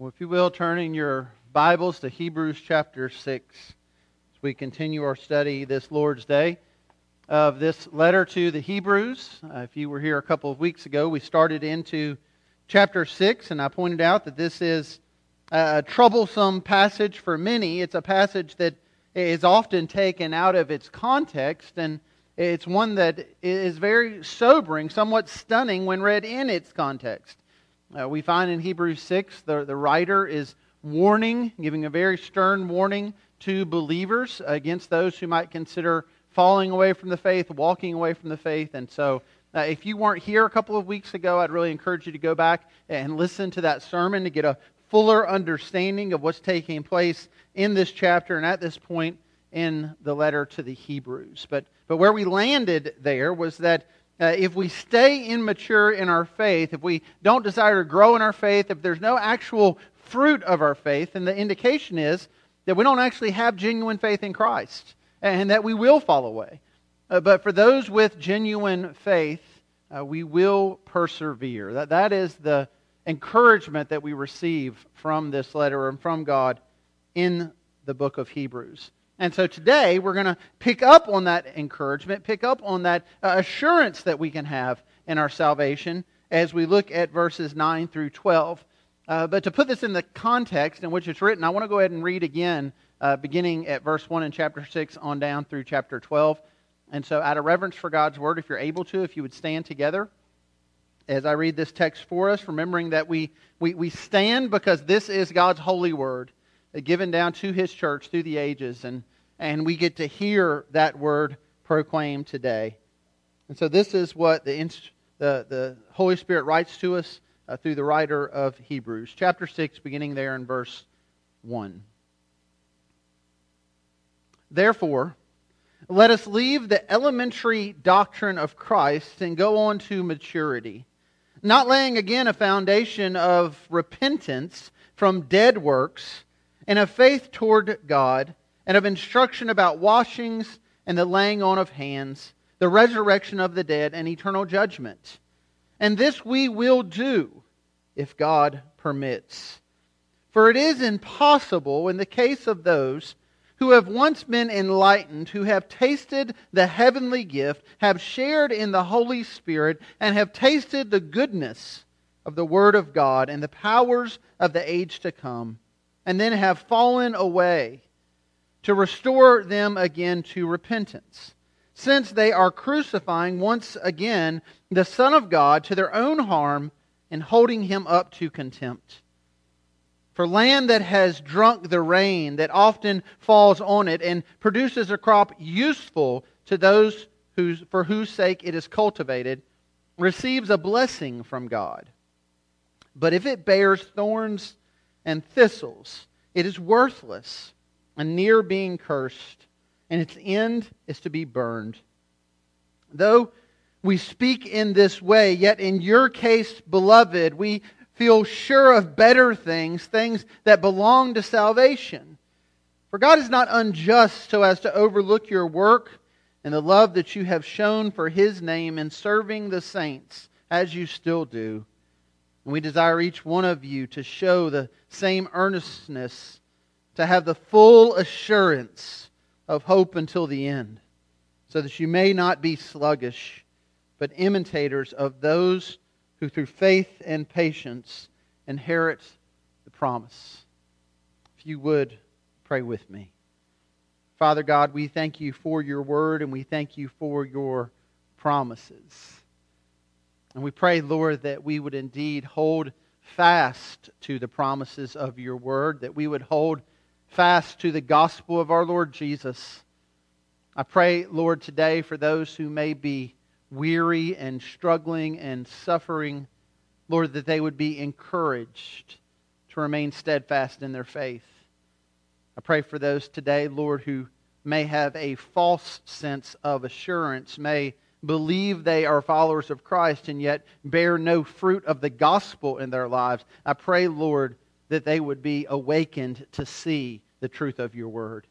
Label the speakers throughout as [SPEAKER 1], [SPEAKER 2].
[SPEAKER 1] Well, if you will, turn in your Bibles to Hebrews chapter 6 as we continue our study this Lord's Day of this letter to the Hebrews. Uh, if you were here a couple of weeks ago, we started into chapter 6, and I pointed out that this is a troublesome passage for many. It's a passage that is often taken out of its context, and it's one that is very sobering, somewhat stunning when read in its context. Uh, we find in Hebrews 6, the, the writer is warning, giving a very stern warning to believers against those who might consider falling away from the faith, walking away from the faith. And so, uh, if you weren't here a couple of weeks ago, I'd really encourage you to go back and listen to that sermon to get a fuller understanding of what's taking place in this chapter and at this point in the letter to the Hebrews. But, but where we landed there was that uh, if we stay immature in our faith, if we don't desire to grow in our faith, if there's no actual fruit of our faith, then the indication is that we don't actually have genuine faith in Christ and that we will fall away. Uh, but for those with genuine faith, uh, we will persevere. That, that is the encouragement that we receive from this letter and from God in the book of Hebrews. And so today we're going to pick up on that encouragement, pick up on that uh, assurance that we can have in our salvation as we look at verses 9 through 12. Uh, but to put this in the context in which it's written, I want to go ahead and read again, uh, beginning at verse 1 in chapter 6 on down through chapter 12. And so, out of reverence for God's word, if you're able to, if you would stand together as I read this text for us, remembering that we, we, we stand because this is God's holy word given down to his church through the ages, and, and we get to hear that word proclaimed today. And so, this is what the, the, the Holy Spirit writes to us uh, through the writer of Hebrews, chapter 6, beginning there in verse 1. Therefore, let us leave the elementary doctrine of Christ and go on to maturity, not laying again a foundation of repentance from dead works and of faith toward God, and of instruction about washings and the laying on of hands, the resurrection of the dead, and eternal judgment. And this we will do if God permits. For it is impossible in the case of those who have once been enlightened, who have tasted the heavenly gift, have shared in the Holy Spirit, and have tasted the goodness of the Word of God and the powers of the age to come and then have fallen away, to restore them again to repentance, since they are crucifying once again the Son of God to their own harm and holding him up to contempt. For land that has drunk the rain that often falls on it and produces a crop useful to those whose, for whose sake it is cultivated receives a blessing from God. But if it bears thorns and thistles. It is worthless and near being cursed, and its end is to be burned. Though we speak in this way, yet in your case, beloved, we feel sure of better things, things that belong to salvation. For God is not unjust so as to overlook your work and the love that you have shown for his name in serving the saints, as you still do. And we desire each one of you to show the same earnestness, to have the full assurance of hope until the end, so that you may not be sluggish, but imitators of those who through faith and patience inherit the promise. If you would, pray with me. Father God, we thank you for your word and we thank you for your promises. And we pray, Lord, that we would indeed hold fast to the promises of your word, that we would hold fast to the gospel of our Lord Jesus. I pray, Lord, today for those who may be weary and struggling and suffering, Lord, that they would be encouraged to remain steadfast in their faith. I pray for those today, Lord, who may have a false sense of assurance, may believe they are followers of Christ and yet bear no fruit of the gospel in their lives, I pray, Lord, that they would be awakened to see the truth of your word.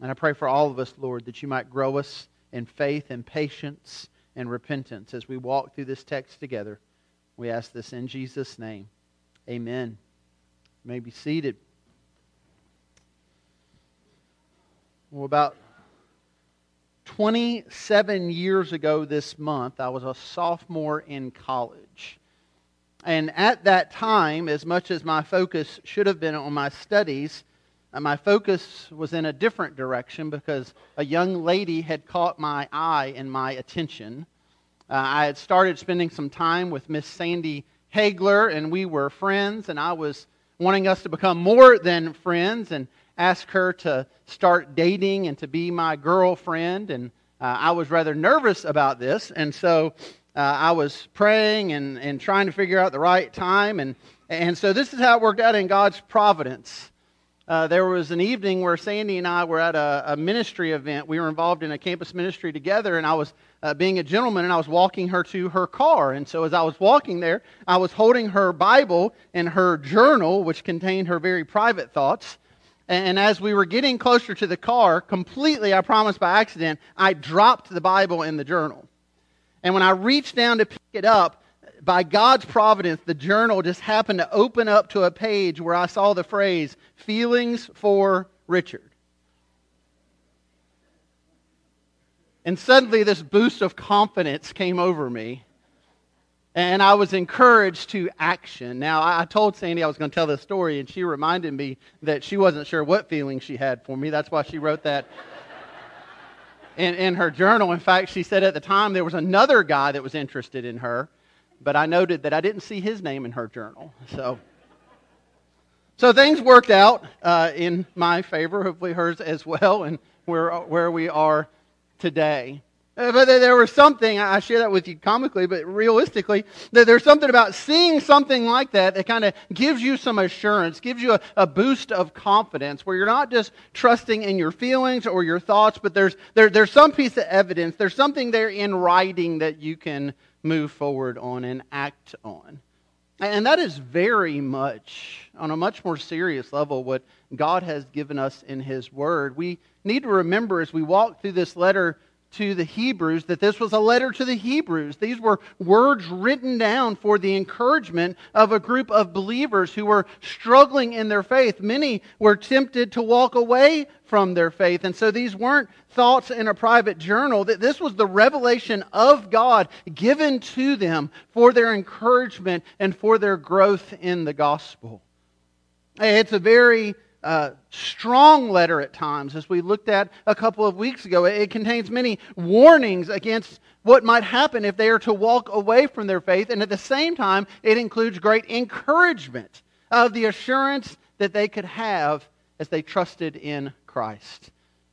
[SPEAKER 1] And I pray for all of us, Lord, that you might grow us in faith and patience and repentance as we walk through this text together. We ask this in Jesus' name. Amen may be seated. Well, about 27 years ago this month, I was a sophomore in college. And at that time, as much as my focus should have been on my studies, uh, my focus was in a different direction because a young lady had caught my eye and my attention. Uh, I had started spending some time with Miss Sandy Hagler, and we were friends, and I was wanting us to become more than friends and ask her to start dating and to be my girlfriend. And uh, I was rather nervous about this, and so uh, I was praying and, and trying to figure out the right time. And, and so this is how it worked out in God's providence. Uh, there was an evening where Sandy and I were at a, a, ministry event. We were involved in a campus ministry together, and I was uh, being a gentleman, and I was walking her to her car. And so, as I was walking there, I was holding her Bible and her journal, which contained her very private thoughts. And, as we were getting closer to the car, completely, I promise by accident, I dropped the Bible in the journal. And when I reached down to pick it up, by God's providence, the journal just happened to open up to a page where I saw the phrase, Feelings for Richard. And suddenly, this boost of confidence came over me. And I was encouraged to action. Now, I told Sandy I was going to tell this story, and she reminded me that she wasn't sure what feeling she had for me. That's why she wrote that in, in her journal. In fact, she said at the time there was another guy that was interested in her but I noted that I didn't see his name in her journal. So, so things worked out uh, in my favor, hopefully hers as well, and where, where we are today. Uh, but there was something, I share that with you comically, but realistically, that there's something about seeing something like that that kind of gives you some assurance, gives you a, a, boost of confidence, where you're not just trusting in your feelings or your thoughts, but there's, there, there's some piece of evidence, there's something there in writing that you can move forward on and act on. And that is very much, on a much more serious level, what God has given us in His Word. We need to remember as we walk through this letter to the Hebrews that this was a letter to the Hebrews. These were words written down for the encouragement of a group of believers who were struggling in their faith. Many were tempted to walk away from their faith. And so these weren't thoughts in a private journal. That This was the revelation of God given to them for their encouragement and for their growth in the gospel. It's a very uh, strong letter at times, as we looked at a couple of weeks ago. It contains many warnings against what might happen if they are to walk away from their faith, and at the same time, it includes great encouragement of the assurance that they could have as they trusted in Christ.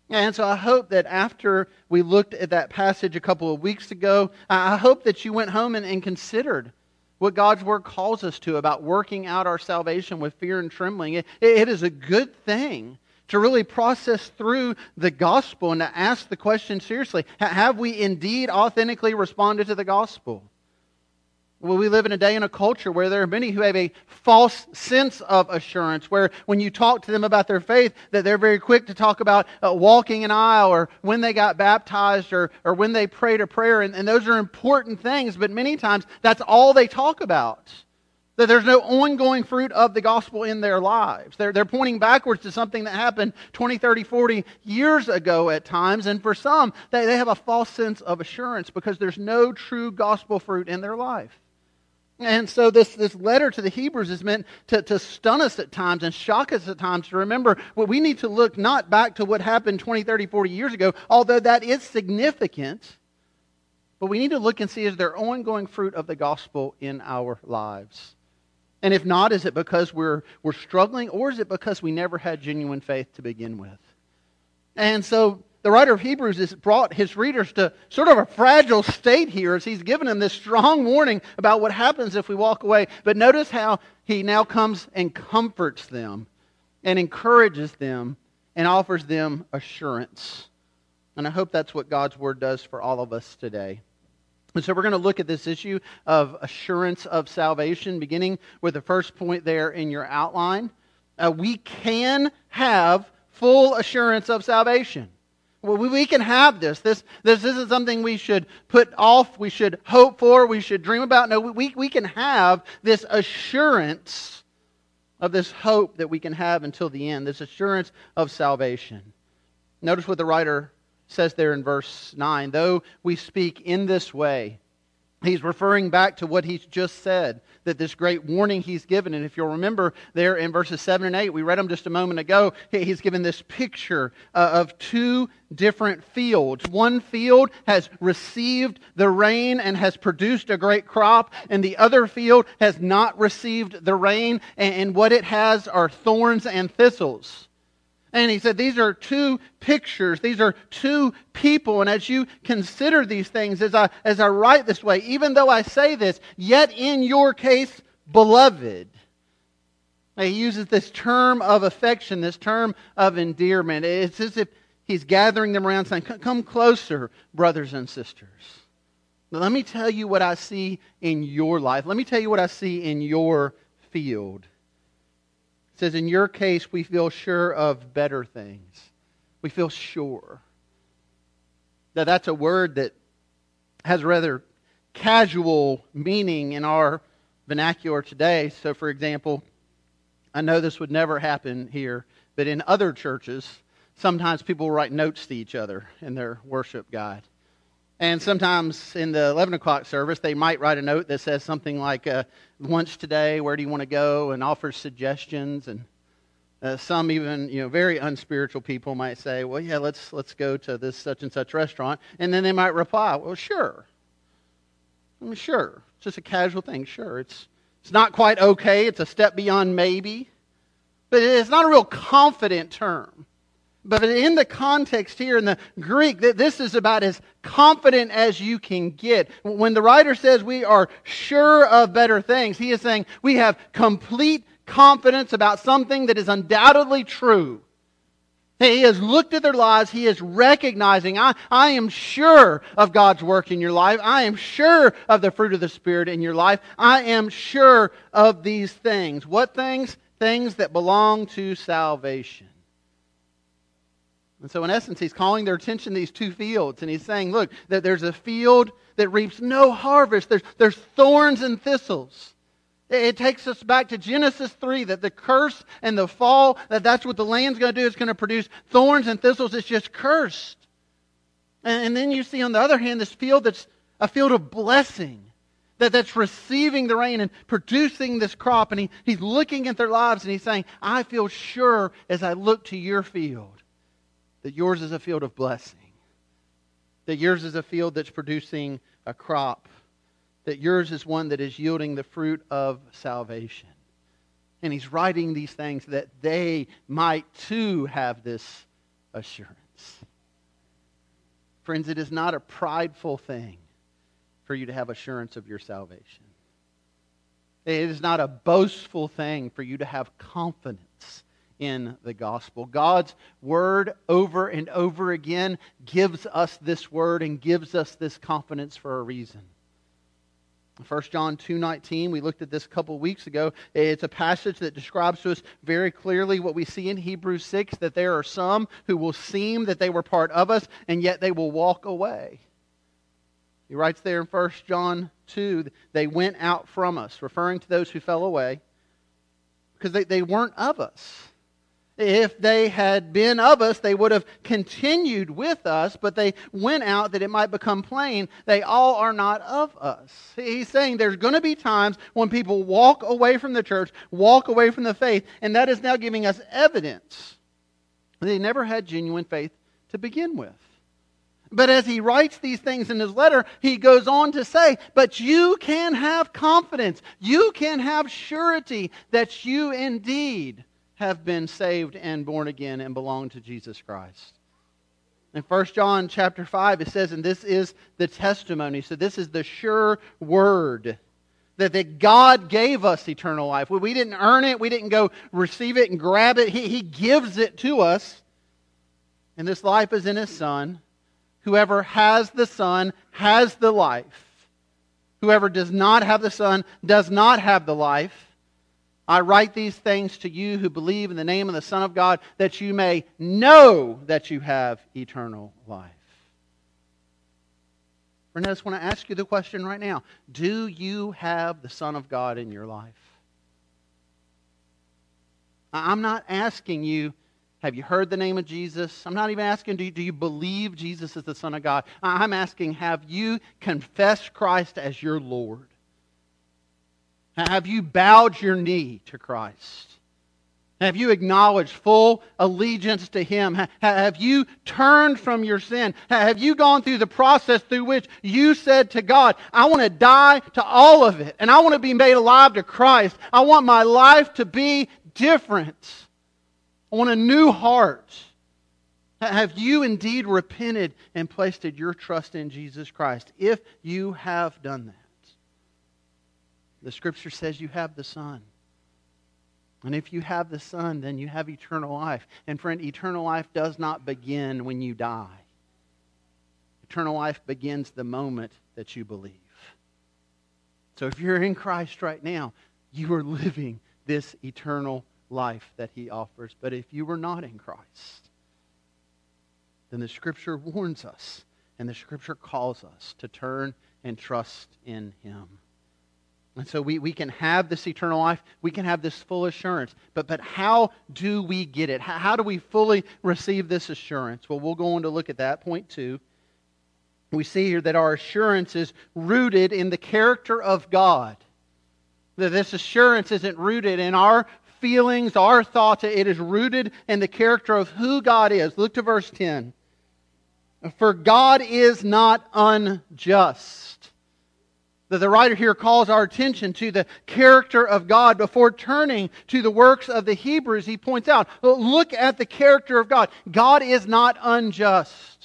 [SPEAKER 1] And so I hope that after we looked at that passage a couple of weeks ago, I hope that you went home and, and considered what God's Word calls us to about working out our salvation with fear and trembling. It, it is a good thing to really process through the gospel and to ask the question seriously have we indeed authentically responded to the gospel? Well, we live in a day and a culture where there are many who have a false sense of assurance, where when you talk to them about their faith, that they're very quick to talk about uh, walking an aisle or when they got baptized or, or when they prayed a prayer. And, and those are important things, but many times that's all they talk about. That there's no ongoing fruit of the gospel in their lives. They're, they're pointing backwards to something that happened 20, 30, 40 years ago at times. And for some, they, they have a false sense of assurance because there's no true gospel fruit in their life. And so this, this letter to the Hebrews is meant to, to stun us at times and shock us at times to remember what we need to look not back to what happened 20, 30, 40 years ago, although that is significant, but we need to look and see is there ongoing fruit of the gospel in our lives? And if not, is it because we're, we're struggling or is it because we never had genuine faith to begin with? And so the writer of Hebrews has brought his readers to sort of a fragile state here as he's given them this strong warning about what happens if we walk away. But notice how he now comes and comforts them and encourages them and offers them assurance. And I hope that's what God's word does for all of us today. And so we're going to look at this issue of assurance of salvation, beginning with the first point there in your outline. Uh, we can have full assurance of salvation. We can have this. This, this isn't something we should put off, we should hope for, we should dream about. No, we, we can have this assurance of this hope that we can have until the end, this assurance of salvation. Notice what the writer says there in verse 9 though we speak in this way, He's referring back to what he's just said, that this great warning he's given. And if you'll remember there in verses 7 and 8, we read them just a moment ago, he's given this picture uh, of two different fields. One field has received the rain and has produced a great crop, and the other field has not received the rain, and what it has are thorns and thistles. And he said, These are two pictures. These are two people. And as you consider these things, as I, as I write this way, even though I say this, yet in your case, beloved. He uses this term of affection, this term of endearment. It's as if he's gathering them around saying, Come closer, brothers and sisters. Let me tell you what I see in your life. Let me tell you what I see in your field. It says, in your case, we feel sure of better things. We feel sure. Now, that's a word that has rather casual meaning in our vernacular today. So, for example, I know this would never happen here, but in other churches, sometimes people write notes to each other in their worship guide. And sometimes in the 11 o'clock service, they might write a note that says something like, uh, lunch today, where do you want to go, and offers suggestions. And uh, some even, you know, very unspiritual people might say, well, yeah, let's, let's go to this such and such restaurant. And then they might reply, well, sure. I mean, sure. It's just a casual thing. Sure. It's, it's not quite okay. It's a step beyond maybe. But it's not a real confident term. But in the context here in the Greek, this is about as confident as you can get. When the writer says we are sure of better things, he is saying we have complete confidence about something that is undoubtedly true. He has looked at their lives. He is recognizing, I, I am sure of God's work in your life. I am sure of the fruit of the Spirit in your life. I am sure of these things. What things? Things that belong to salvation. And so, in essence, he's calling their attention to these two fields. And he's saying, look, that there's a field that reaps no harvest, there's, there's thorns and thistles. It takes us back to Genesis 3 that the curse and the fall, that that's what the land's going to do. It's going to produce thorns and thistles. It's just cursed. And, and then you see, on the other hand, this field that's a field of blessing. That, that's receiving the rain and producing this crop. And he, he's looking at their lives and he's saying, I feel sure as I look to your field that yours is a field of blessing, that yours is a field that's producing a crop, that yours is one that is yielding the fruit of salvation. And he's writing these things that they might too have this assurance. Friends, it is not a prideful thing for you to have assurance of your salvation. It is not a boastful thing for you to have confidence in the gospel. God's word over and over again gives us this word and gives us this confidence for a reason. 1 John 2:19 we looked at this a couple weeks ago it's a passage that describes to us very clearly what we see in Hebrews 6 that there are some who will seem that they were part of us and yet they will walk away. He writes there in 1 John 2 they went out from us referring to those who fell away because they, they weren't of us. If they had been of us, they would have continued with us, but they went out that it might become plain they all are not of us. He's saying there's going to be times when people walk away from the church, walk away from the faith, and that is now giving us evidence they never had genuine faith to begin with. But as he writes these things in his letter, he goes on to say, But you can have confidence. You can have surety that you indeed have been saved and born again and belong to Jesus Christ. In 1 John chapter 5, it says, and this is the testimony. So this is the sure word that, that God gave us eternal life. We didn't earn it. We didn't go receive it and grab it. He, he gives it to us. And this life is in His Son. Whoever has the Son has the life. Whoever does not have the Son does not have the life. I write these things to you who believe in the name of the Son of God, that you may know that you have eternal life. Friend, I just want to ask you the question right now Do you have the Son of God in your life? I'm not asking you, have you heard the name of Jesus? I'm not even asking, do you, do you believe Jesus is the Son of God? I'm asking, have you confessed Christ as your Lord? Have you bowed your knee to Christ? Have you acknowledged full allegiance to Him? Have you turned from your sin? Have you gone through the process through which you said to God, I want to die to all of it, and I want to be made alive to Christ? I want my life to be different. I want a new heart. Have you indeed repented and placed your trust in Jesus Christ? If you have done that, the Scripture says you have the Son. And if you have the Son, then you have eternal life. And friend, eternal life does not begin when you die. Eternal life begins the moment that you believe. So if you're in Christ right now, you are living this eternal life that he offers. But if you were not in Christ, then the Scripture warns us and the Scripture calls us to turn and trust in him. And so we, we can have this eternal life. We can have this full assurance. But, but how do we get it? How, how do we fully receive this assurance? Well, we'll go on to look at that. Point two. We see here that our assurance is rooted in the character of God. That this assurance isn't rooted in our feelings, our thoughts. It is rooted in the character of who God is. Look to verse 10. For God is not unjust that the writer here calls our attention to the character of God before turning to the works of the Hebrews. He points out, look at the character of God. God is not unjust.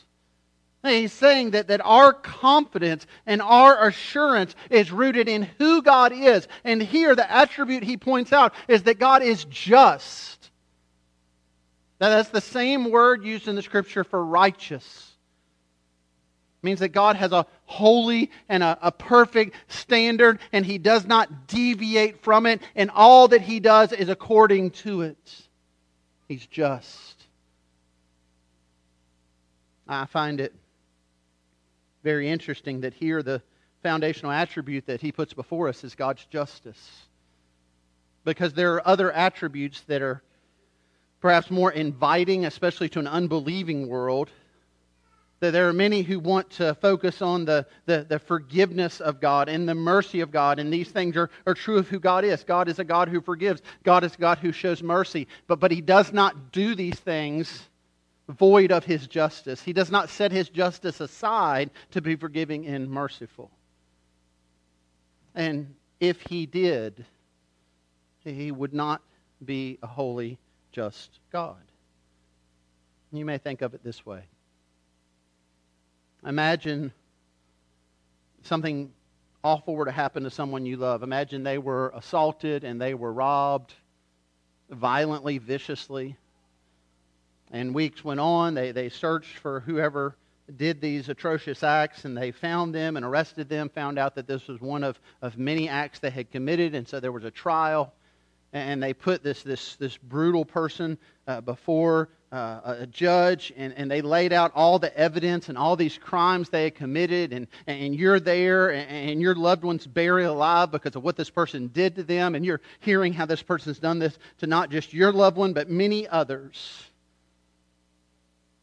[SPEAKER 1] He's saying that, that our confidence and our assurance is rooted in who God is. And here, the attribute he points out is that God is just. Now, that's the same word used in the scripture for righteous. Means that God has a holy and a, a, perfect standard, and He does not deviate from it, and all that He does is according to it. He's just. I find it very interesting that here the foundational attribute that He puts before us is God's justice. Because there are other attributes that are perhaps more inviting, especially to an unbelieving world that there are many who want to focus on the, the, the, forgiveness of God and the mercy of God, and these things are, are true of who God is. God is a God who forgives, God is a God who shows mercy, but, but He does not do these things void of His justice. He does not set His justice aside to be forgiving and merciful. And if He did, He would not be a holy, just God. You may think of it this way. Imagine something awful were to happen to someone you love. Imagine they were assaulted and they were robbed violently, viciously. And weeks went on. They, they searched for whoever did these atrocious acts and they found them and arrested them, found out that this was one of, of many acts they had committed. And so there was a trial. And they put this, this, this brutal person uh, before uh, a judge and, and they laid out all the evidence and all these crimes they had committed, and, and you're there and, and your loved one's buried alive because of what this person did to them, and you're hearing how this person's done this to not just your loved one, but many others.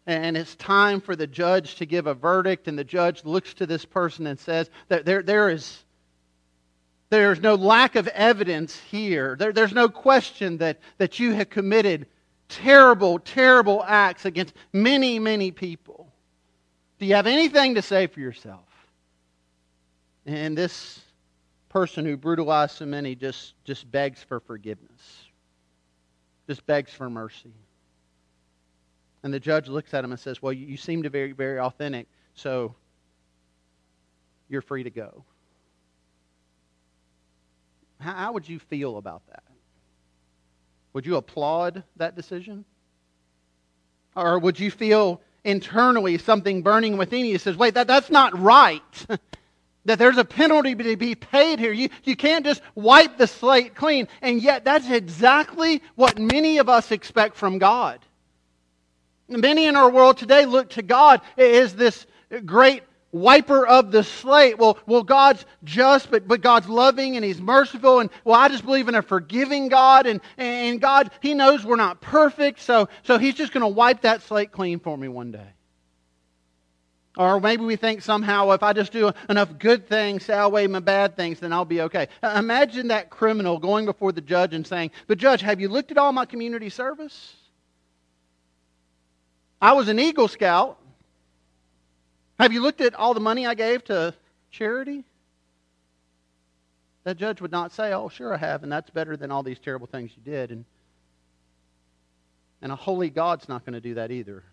[SPEAKER 1] And it's time for the judge to give a verdict, and the judge looks to this person and says that there, there is. There's no lack of evidence here. There, there's no question that, that you have committed terrible, terrible acts against many, many people. Do you have anything to say for yourself? And this person who brutalized so many just, just begs for forgiveness, just begs for mercy. And the judge looks at him and says, Well, you, seem to be very, very authentic, so you're free to go. How would you feel about that? Would you applaud that decision? Or would you feel internally something burning within you says, wait, that, that's not right? that there's a penalty to be paid here. You, you can't just wipe the slate clean. And yet, that's exactly what many of us expect from God. Many in our world today look to God as this great wiper of the slate. Well, well, God's just, but, but God's loving and He's merciful. And well, I just believe in a forgiving God. And, and God, He knows we're not perfect. So, so He's just going to wipe that slate clean for me one day. Or maybe we think somehow if I just do enough good things to outweigh my bad things, then I'll be okay. Uh, imagine that criminal going before the judge and saying, But, Judge, have you looked at all my community service? I was an Eagle Scout. Have you looked at all the money I gave to charity? That judge would not say, Oh, sure I have, and that's better than all these terrible things you did. And, and a holy God's not going to do that either.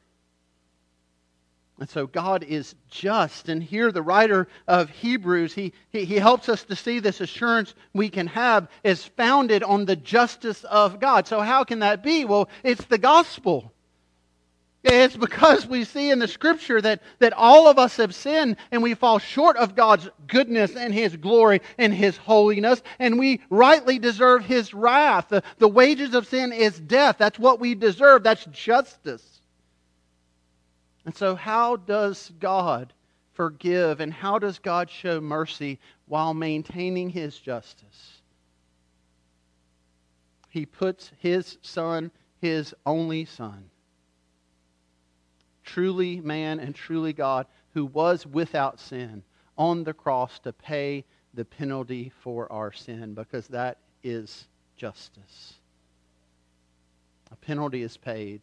[SPEAKER 1] And so God is just. And here, the writer of Hebrews, he, he, he, helps us to see this assurance we can have is founded on the justice of God. So, how can that be? Well, it's the gospel. It's because we see in the scripture that, that all of us have sinned and we fall short of God's goodness and His glory and His holiness, and we rightly deserve His wrath. The, the wages of sin is death. That's what we deserve. That's justice. And so, how does God forgive and how does God show mercy while maintaining His justice? He puts His Son, His only Son, truly man and truly God, who was without sin, on the cross to pay the penalty for our sin because that is justice. A penalty is paid.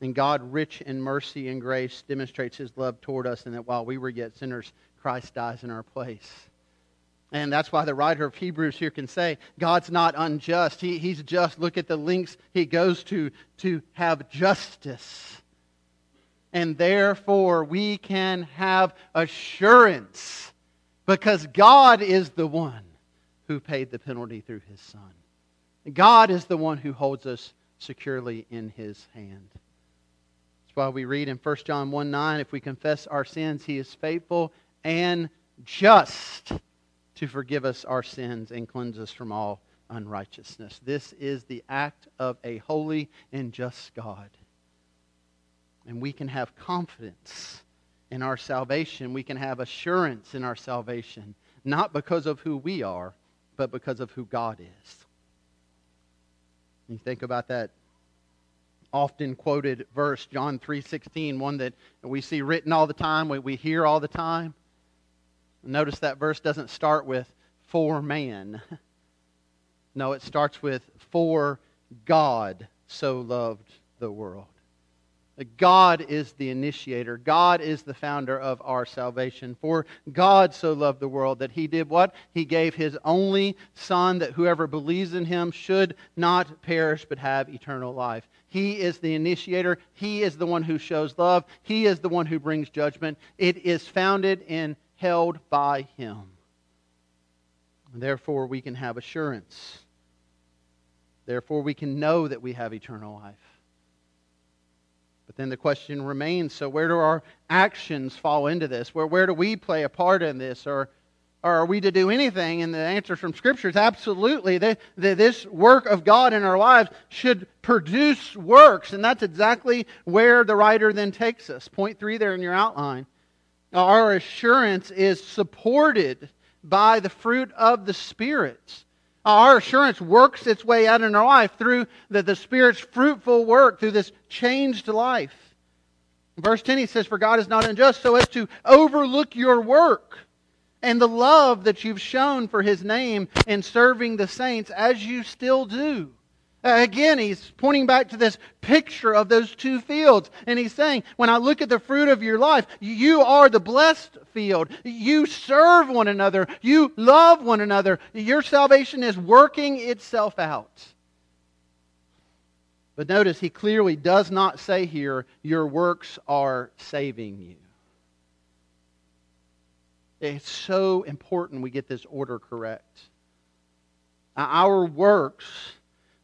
[SPEAKER 1] And God, rich in mercy and grace, demonstrates his love toward us, and that while we were yet sinners, Christ dies in our place. And that's why the writer of Hebrews here can say, God's not unjust. He, he's just. Look at the links he goes to to have justice and therefore we can have assurance because God is the one who paid the penalty through his Son. God is the one who holds us securely in his hand. That's why we read in 1 John 1 9, if we confess our sins, he is faithful and just to forgive us our sins and cleanse us from all unrighteousness. This is the act of a holy and just God. And we can have confidence in our salvation. We can have assurance in our salvation, not because of who we are, but because of who God is. You think about that often quoted verse John 3:16 one that we see written all the time we, we hear all the time notice that verse doesn't start with for man no it starts with for God so loved the world God is the initiator. God is the founder of our salvation. For God so loved the world that he did what? He gave his only Son that whoever believes in him should not perish but have eternal life. He is the initiator. He is the one who shows love. He is the one who brings judgment. It is founded and held by him. Therefore, we can have assurance. Therefore, we can know that we have eternal life. Then the question remains so, where do our actions fall into this? Where, where do we play a part in this? Or, or are we to do anything? And the answer from Scripture is absolutely. That, this work of God in our lives should produce works. And that's exactly where the writer then takes us. Point three there in your outline. Our assurance is supported by the fruit of the Spirit. Our assurance works its way out in our life through the, the Spirit's fruitful work, through this changed life. verse 10, he says, For God is not unjust so as to overlook your work and the love that you've shown for his name in serving the saints as you still do. Uh, again, he's pointing back to this picture of those two fields. And he's saying, when I look at the fruit of your life, you are the blessed field. You serve one another. You love one another. Your salvation is working itself out. But notice, he clearly does not say here, your works are saving you. It's so important we get this order correct. Our works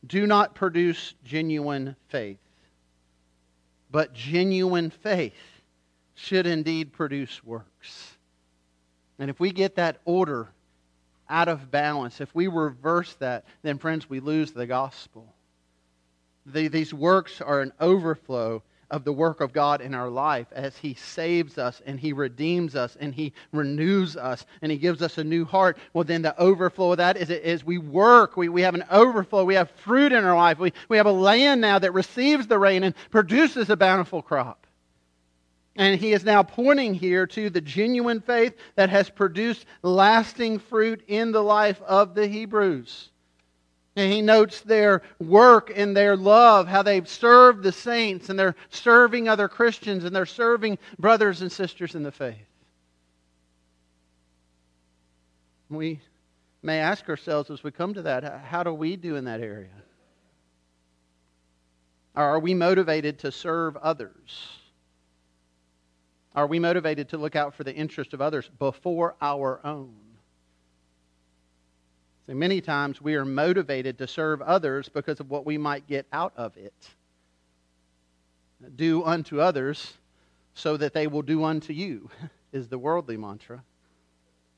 [SPEAKER 1] do not produce genuine faith. But genuine faith should indeed produce works. And if we get that order out of balance, if we reverse that, then, friends, we lose the gospel. The, these works are an overflow of the work of God in our life as He saves us and He redeems us and He renews us and He gives us a new heart, well, then the overflow of that is, is we work. We, we have an overflow. We have fruit in our life. We, we have a land now that receives the rain and produces a bountiful crop. And he is now pointing here to the genuine faith that has produced lasting fruit in the life of the Hebrews. And he notes their work and their love, how they've served the saints, and they're serving other Christians, and they're serving brothers and sisters in the faith. We may ask ourselves as we come to that how do we do in that area? Are we motivated to serve others? Are we motivated to look out for the interest of others before our own? So many times we are motivated to serve others because of what we might get out of it. Do unto others so that they will do unto you, is the worldly mantra.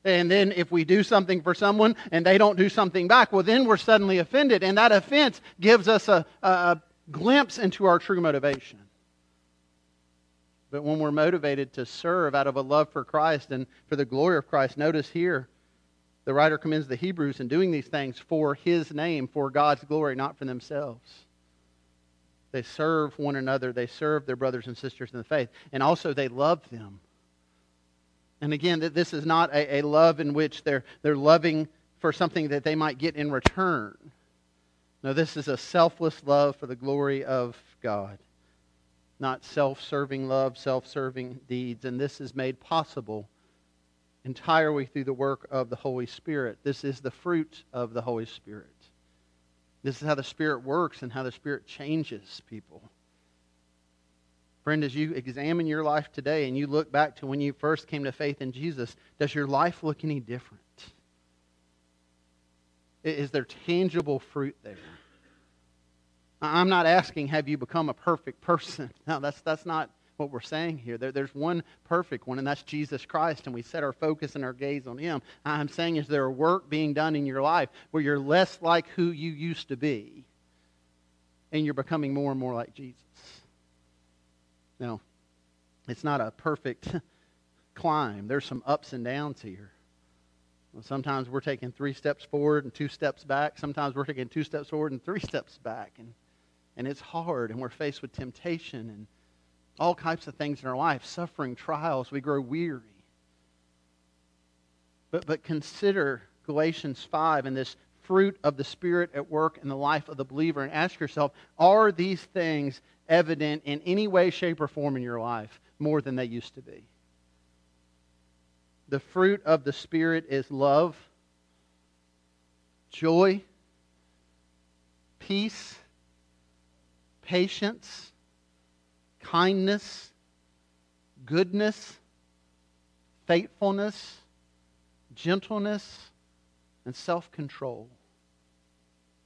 [SPEAKER 1] And then if we do something for someone and they don't do something back, well, then we're suddenly offended. And that offense gives us a, a glimpse into our true motivation. But when we're motivated to serve out of a love for Christ and for the glory of Christ, notice here the writer commends the Hebrews in doing these things for his name, for God's glory, not for themselves. They serve one another, they serve their brothers and sisters in the faith, and also they love them. And again, this is not a, a love in which they're, they're loving for something that they might get in return. No, this is a selfless love for the glory of God, not self serving love, self serving deeds. And this is made possible entirely through the work of the Holy Spirit. This is the fruit of the Holy Spirit. This is how the Spirit works and how the Spirit changes people. Friend, as you examine your life today and you look back to when you first came to faith in Jesus, does your life look any different? Is there tangible fruit there? I'm not asking, have you become a perfect person? No, that's, that's not what we're saying here. There, there's one perfect one, and that's Jesus Christ, and we set our focus and our gaze on Him. I'm saying, is there a work being done in your life where you're less like who you used to be, and you're becoming more and more like Jesus? Now, it's not a perfect climb. There's some ups and downs here. Sometimes we're taking three steps forward and two steps back. Sometimes we're taking two steps forward and three steps back. And, and it's hard, and we're faced with temptation and all types of things in our life, suffering, trials, we grow weary. But, but consider Galatians 5 and this fruit of the Spirit at work in the life of the believer and ask yourself are these things evident in any way, shape, or form in your life more than they used to be? The fruit of the Spirit is love, joy, peace, patience kindness, goodness, faithfulness, gentleness, and self control.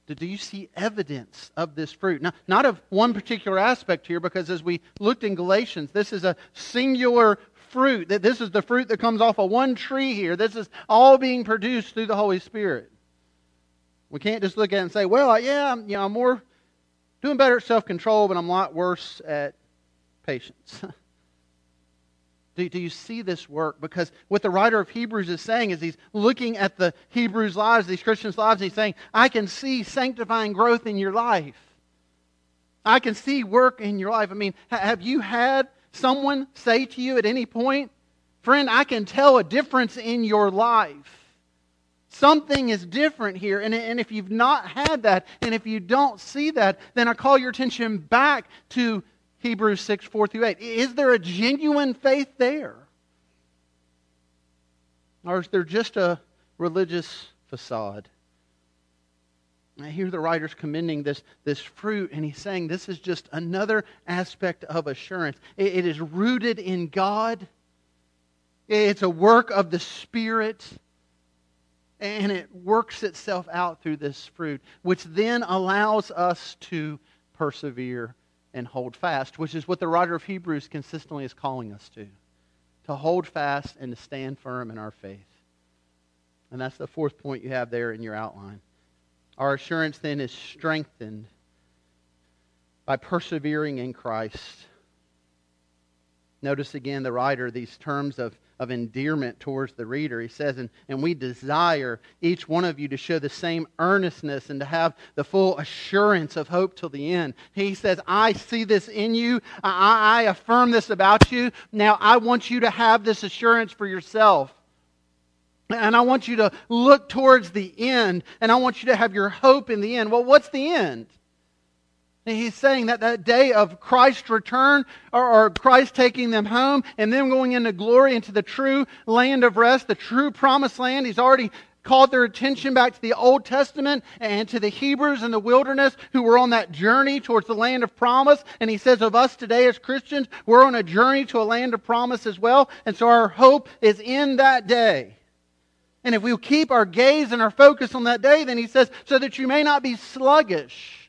[SPEAKER 1] Do you see evidence of this fruit? Now, not of one particular aspect here, because as we looked in Galatians, this is a singular fruit. That this is the fruit that comes off of one tree here. This is all being produced through the Holy Spirit. We can't just look at it and say, "Well, yeah, I'm, you know, I'm more doing better at self control, but I'm a lot worse at patience. do, do you see this work? Because what the writer of Hebrews is saying is he's looking at the Hebrews' lives, these Christians' lives, and he's saying, I can see sanctifying growth in your life. I can see work in your life. I mean, have you had someone say to you at any point, Friend, I can tell a difference in your life. Something is different here. And, and if you've not had that, and if you don't see that, then I call your attention back to Hebrews 6, 4 through 8. Is there a genuine faith there? Or is there just a religious facade? I hear the writers commending this, this fruit, and he's saying this is just another aspect of assurance. it, it is rooted in God, it's a work of the Spirit, and it works itself out through this fruit, which then allows us to persevere and hold fast, which is what the writer of Hebrews consistently is calling us to. To hold fast and to stand firm in our faith. And that's the fourth point you have there in your outline. Our assurance then is strengthened by persevering in Christ. Notice again the writer, these terms of, of endearment towards the reader. He says, and, and we desire each one of you to show the same earnestness and to have the full assurance of hope till the end. He says, I see this in you. I, I affirm this about you. Now I want you to have this assurance for yourself. And I want you to look towards the end, and I want you to have your hope in the end. Well, what's the end? He's saying that that day of Christ's return, or, or, Christ taking them home, and them going into glory, into the true land of rest, the true promised land. He's already called their attention back to the Old Testament and to the Hebrews in the wilderness who were on that journey towards the land of promise. And he says of us today as Christians, we're on a journey to a land of promise as well. And so our hope is in that day. And if we keep our gaze and our focus on that day, then he says, so that you may not be sluggish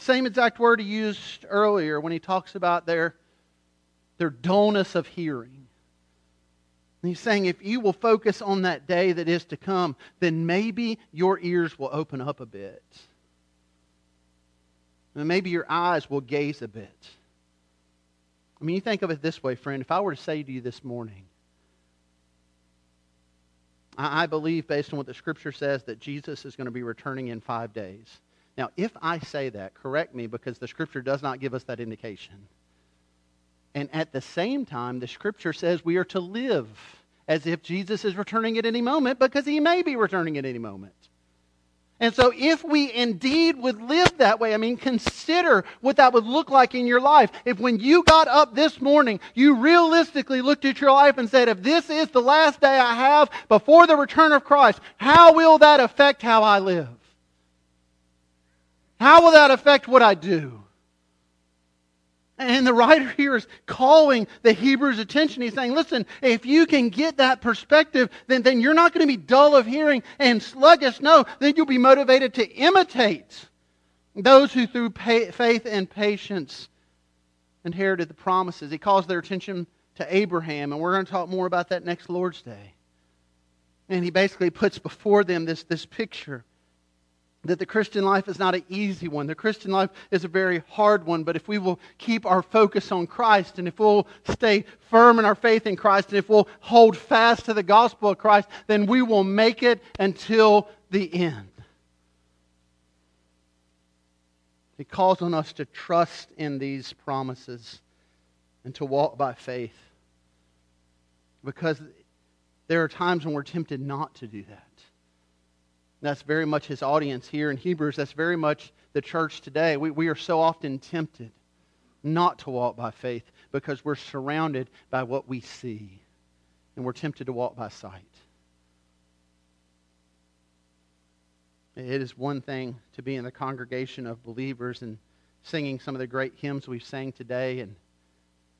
[SPEAKER 1] same exact word he used earlier when he talks about their, their dullness of hearing. And he's saying if you will focus on that day that is to come, then maybe your ears will open up a bit. And maybe your eyes will gaze a bit. I mean, you think of it this way, friend. If I were to say to you this morning, I, I believe, based on what the scripture says, that Jesus is going to be returning in five days. Now, if I say that, correct me because the Scripture does not give us that indication. And at the same time, the Scripture says we are to live as if Jesus is returning at any moment because he may be returning at any moment. And so, if we indeed would live that way, I mean, consider what that would look like in your life. If when you got up this morning, you realistically looked at your life and said, if this is the last day I have before the return of Christ, how will that affect how I live? How will that affect what I do? And the writer here is calling the Hebrews' attention. He's saying, listen, if you can get that perspective, then, then you're not going to be dull of hearing and sluggish. No, then you'll be motivated to imitate those who through pay, faith and patience inherited the promises. He calls their attention to Abraham, and we're going to talk more about that next Lord's Day. And he basically puts before them this, this picture that the Christian life is not an easy one. The Christian life is a very hard one, but if we will keep our focus on Christ and if we'll stay firm in our faith in Christ and if we'll hold fast to the gospel of Christ, then we will make it until the end. He calls on us to trust in these promises and to walk by faith because there are times when we're tempted not to do that. That's very much his audience here in Hebrews. That's very much the church today. We, we are so often tempted not to walk by faith because we're surrounded by what we see. And we're tempted to walk by sight. It is one thing to be in the congregation of believers and singing some of the great hymns we've sang today and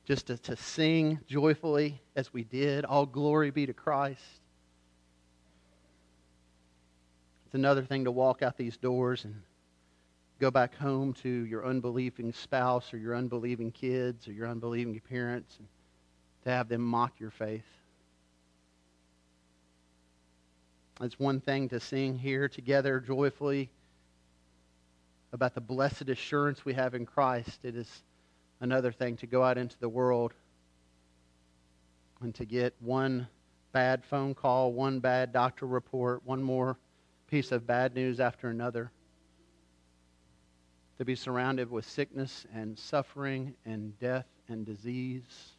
[SPEAKER 1] just to, to sing joyfully as we did, all glory be to Christ. It's another thing to walk out these doors and go back home to your unbelieving spouse or your unbelieving kids or your unbelieving parents and to have them mock your faith. It's one thing to sing here together joyfully about the blessed assurance we have in Christ. It is another thing to go out into the world and to get one bad phone call, one bad doctor report, one more piece of bad news after another. To be surrounded with sickness and suffering and death and disease.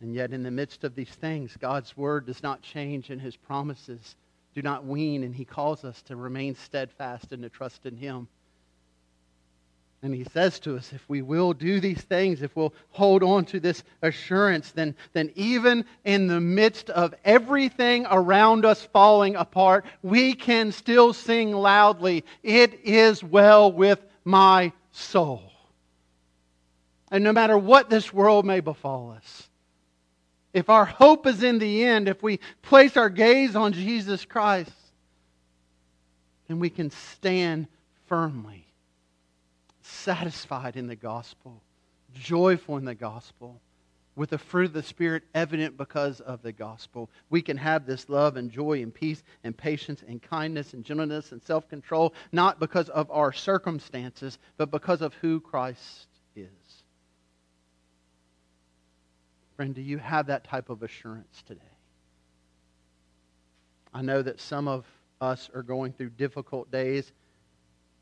[SPEAKER 1] And yet, in the midst of these things, God's word does not change and his promises do not wean, and he calls us to remain steadfast and to trust in him. And he says to us, if we will do these things, if we'll hold on to this assurance, then, then even in the midst of everything around us falling apart, we can still sing loudly, It is well with my soul. And no matter what this world may befall us, if our hope is in the end, if we place our gaze on Jesus Christ, then we can stand firmly satisfied in the gospel, joyful in the gospel, with the fruit of the Spirit evident because of the gospel. We can have this love and joy and peace and patience and kindness and gentleness and self control, not because of our circumstances, but because of who Christ is. Friend, do you have that type of assurance today? I know that some of us are going through difficult days,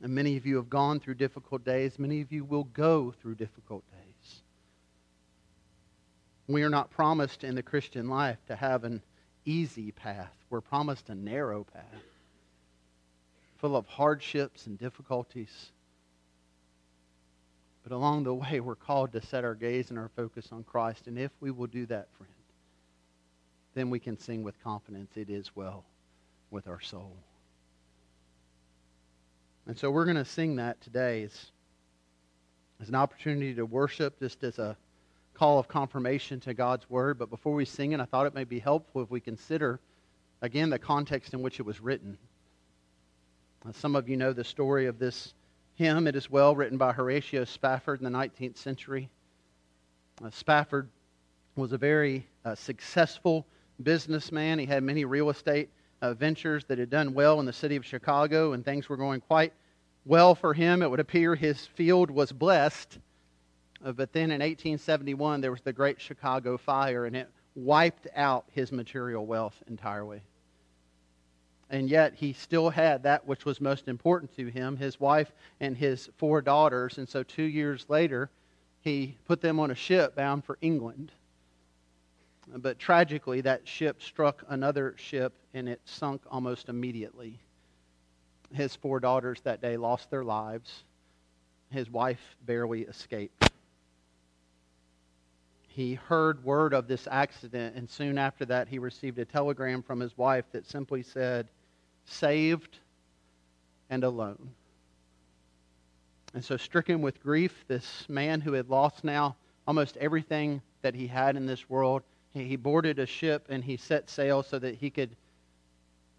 [SPEAKER 1] and many of you have gone through difficult days. Many of you will go through difficult days. We are not promised in the Christian life to have an easy path, we're promised a narrow path full of hardships and difficulties. But along the way, we're called to set our gaze and our focus on Christ. And if we will do that, friend, then we can sing with confidence, It is well with our soul. And so we're going to sing that today as, an opportunity to worship, just as a call of confirmation to God's Word. But before we sing it, I thought it may be helpful if we consider, again, the context in which it was written. Uh, some of you know the story of this hymn. It is well written by Horatio Spafford in the 19th century. Uh, Spafford was a very uh, successful businessman. He had many real estate uh, ventures that had done well in the city of Chicago, and things were going quite well for him. It would appear his field was blessed. Uh, but then in 1871, there was the Great Chicago Fire, and it wiped out his material wealth entirely. And yet he still had that which was most important to him his wife and his four daughters. And so two years later, he put them on a ship bound for England. But tragically, that ship struck another ship and it sunk almost immediately. His four daughters that day lost their lives. His wife barely escaped. He heard word of this accident, and soon after that, he received a telegram from his wife that simply said, saved, and alone. And so, stricken with grief, this man who had lost now almost everything that he had in this world, he boarded a ship and he set sail so that he could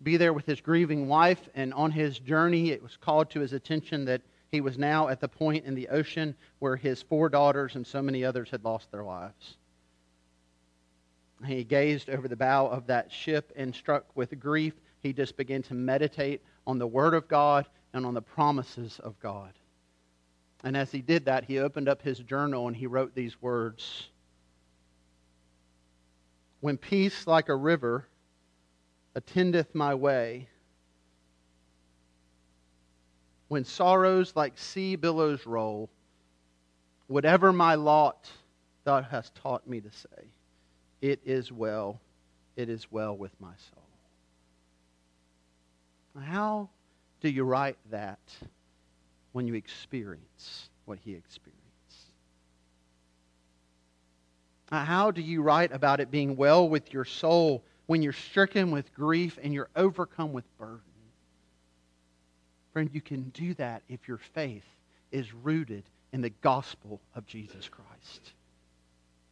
[SPEAKER 1] be there with his grieving wife. And on his journey, it was called to his attention that he was now at the point in the ocean where his four daughters and so many others had lost their lives. He gazed over the bow of that ship and, struck with grief, he just began to meditate on the Word of God and on the promises of God. And as he did that, he opened up his journal and he wrote these words When peace like a river attendeth my way, when sorrows like sea billows roll, whatever my lot thou hast taught me to say, it is well, it is well with my soul. How do you write that when you experience what he experienced? Uh, how do you write about it being well with your soul when you're stricken with grief and you're overcome with burden? Friend, you can do that if your faith is rooted in the gospel of Jesus Christ.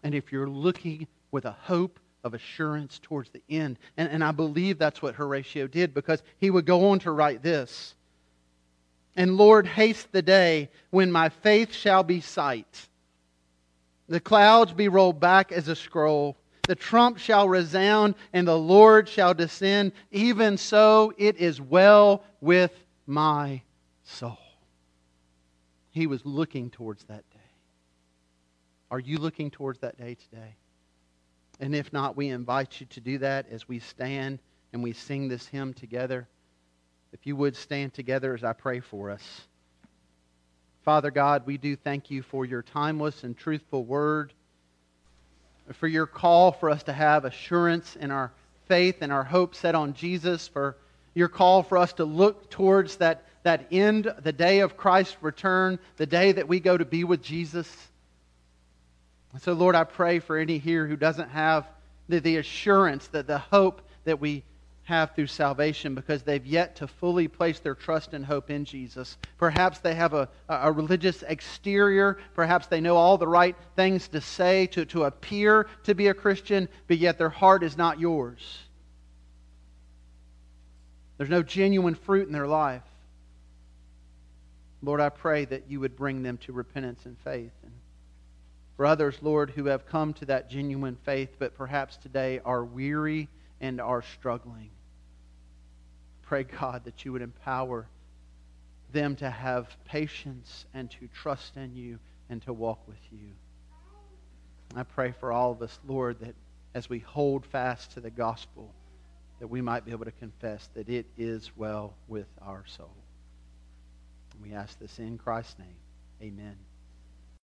[SPEAKER 1] And if you're looking with a hope of assurance towards the end. And, and I believe that's what Horatio did because he would go on to write this. And Lord, haste the day when my faith shall be sight. The clouds be rolled back as a scroll. The trump shall resound, and the Lord shall descend. Even so, it is well with my soul. He was looking towards that day. Are you looking towards that day today? And if not, we invite you to do that as we stand and we sing this hymn together. If you would stand together as I pray for us. Father God, we do thank you for your timeless and truthful word, for your call for us to have assurance in our faith and our hope set on Jesus, for your call for us to look towards that, that end, the day of Christ's return, the day that we go to be with Jesus. And so, Lord, I pray for any here who doesn't have the, the assurance, that the hope that we have through salvation because they've yet to fully place their trust and hope in Jesus. Perhaps they have a, a religious exterior. Perhaps they know all the right things to say to, to appear to be a Christian, but yet their heart is not yours. There's no genuine fruit in their life. Lord, I pray that you would bring them to repentance and faith. And for others, Lord, who have come to that genuine faith, but perhaps today are weary and are struggling. Pray, God, that you would empower them to have patience and to trust in you and to walk with you. I pray for all of us, Lord, that as we hold fast to the gospel, that we might be able to confess that it is well with our soul. We ask this in Christ's name. Amen.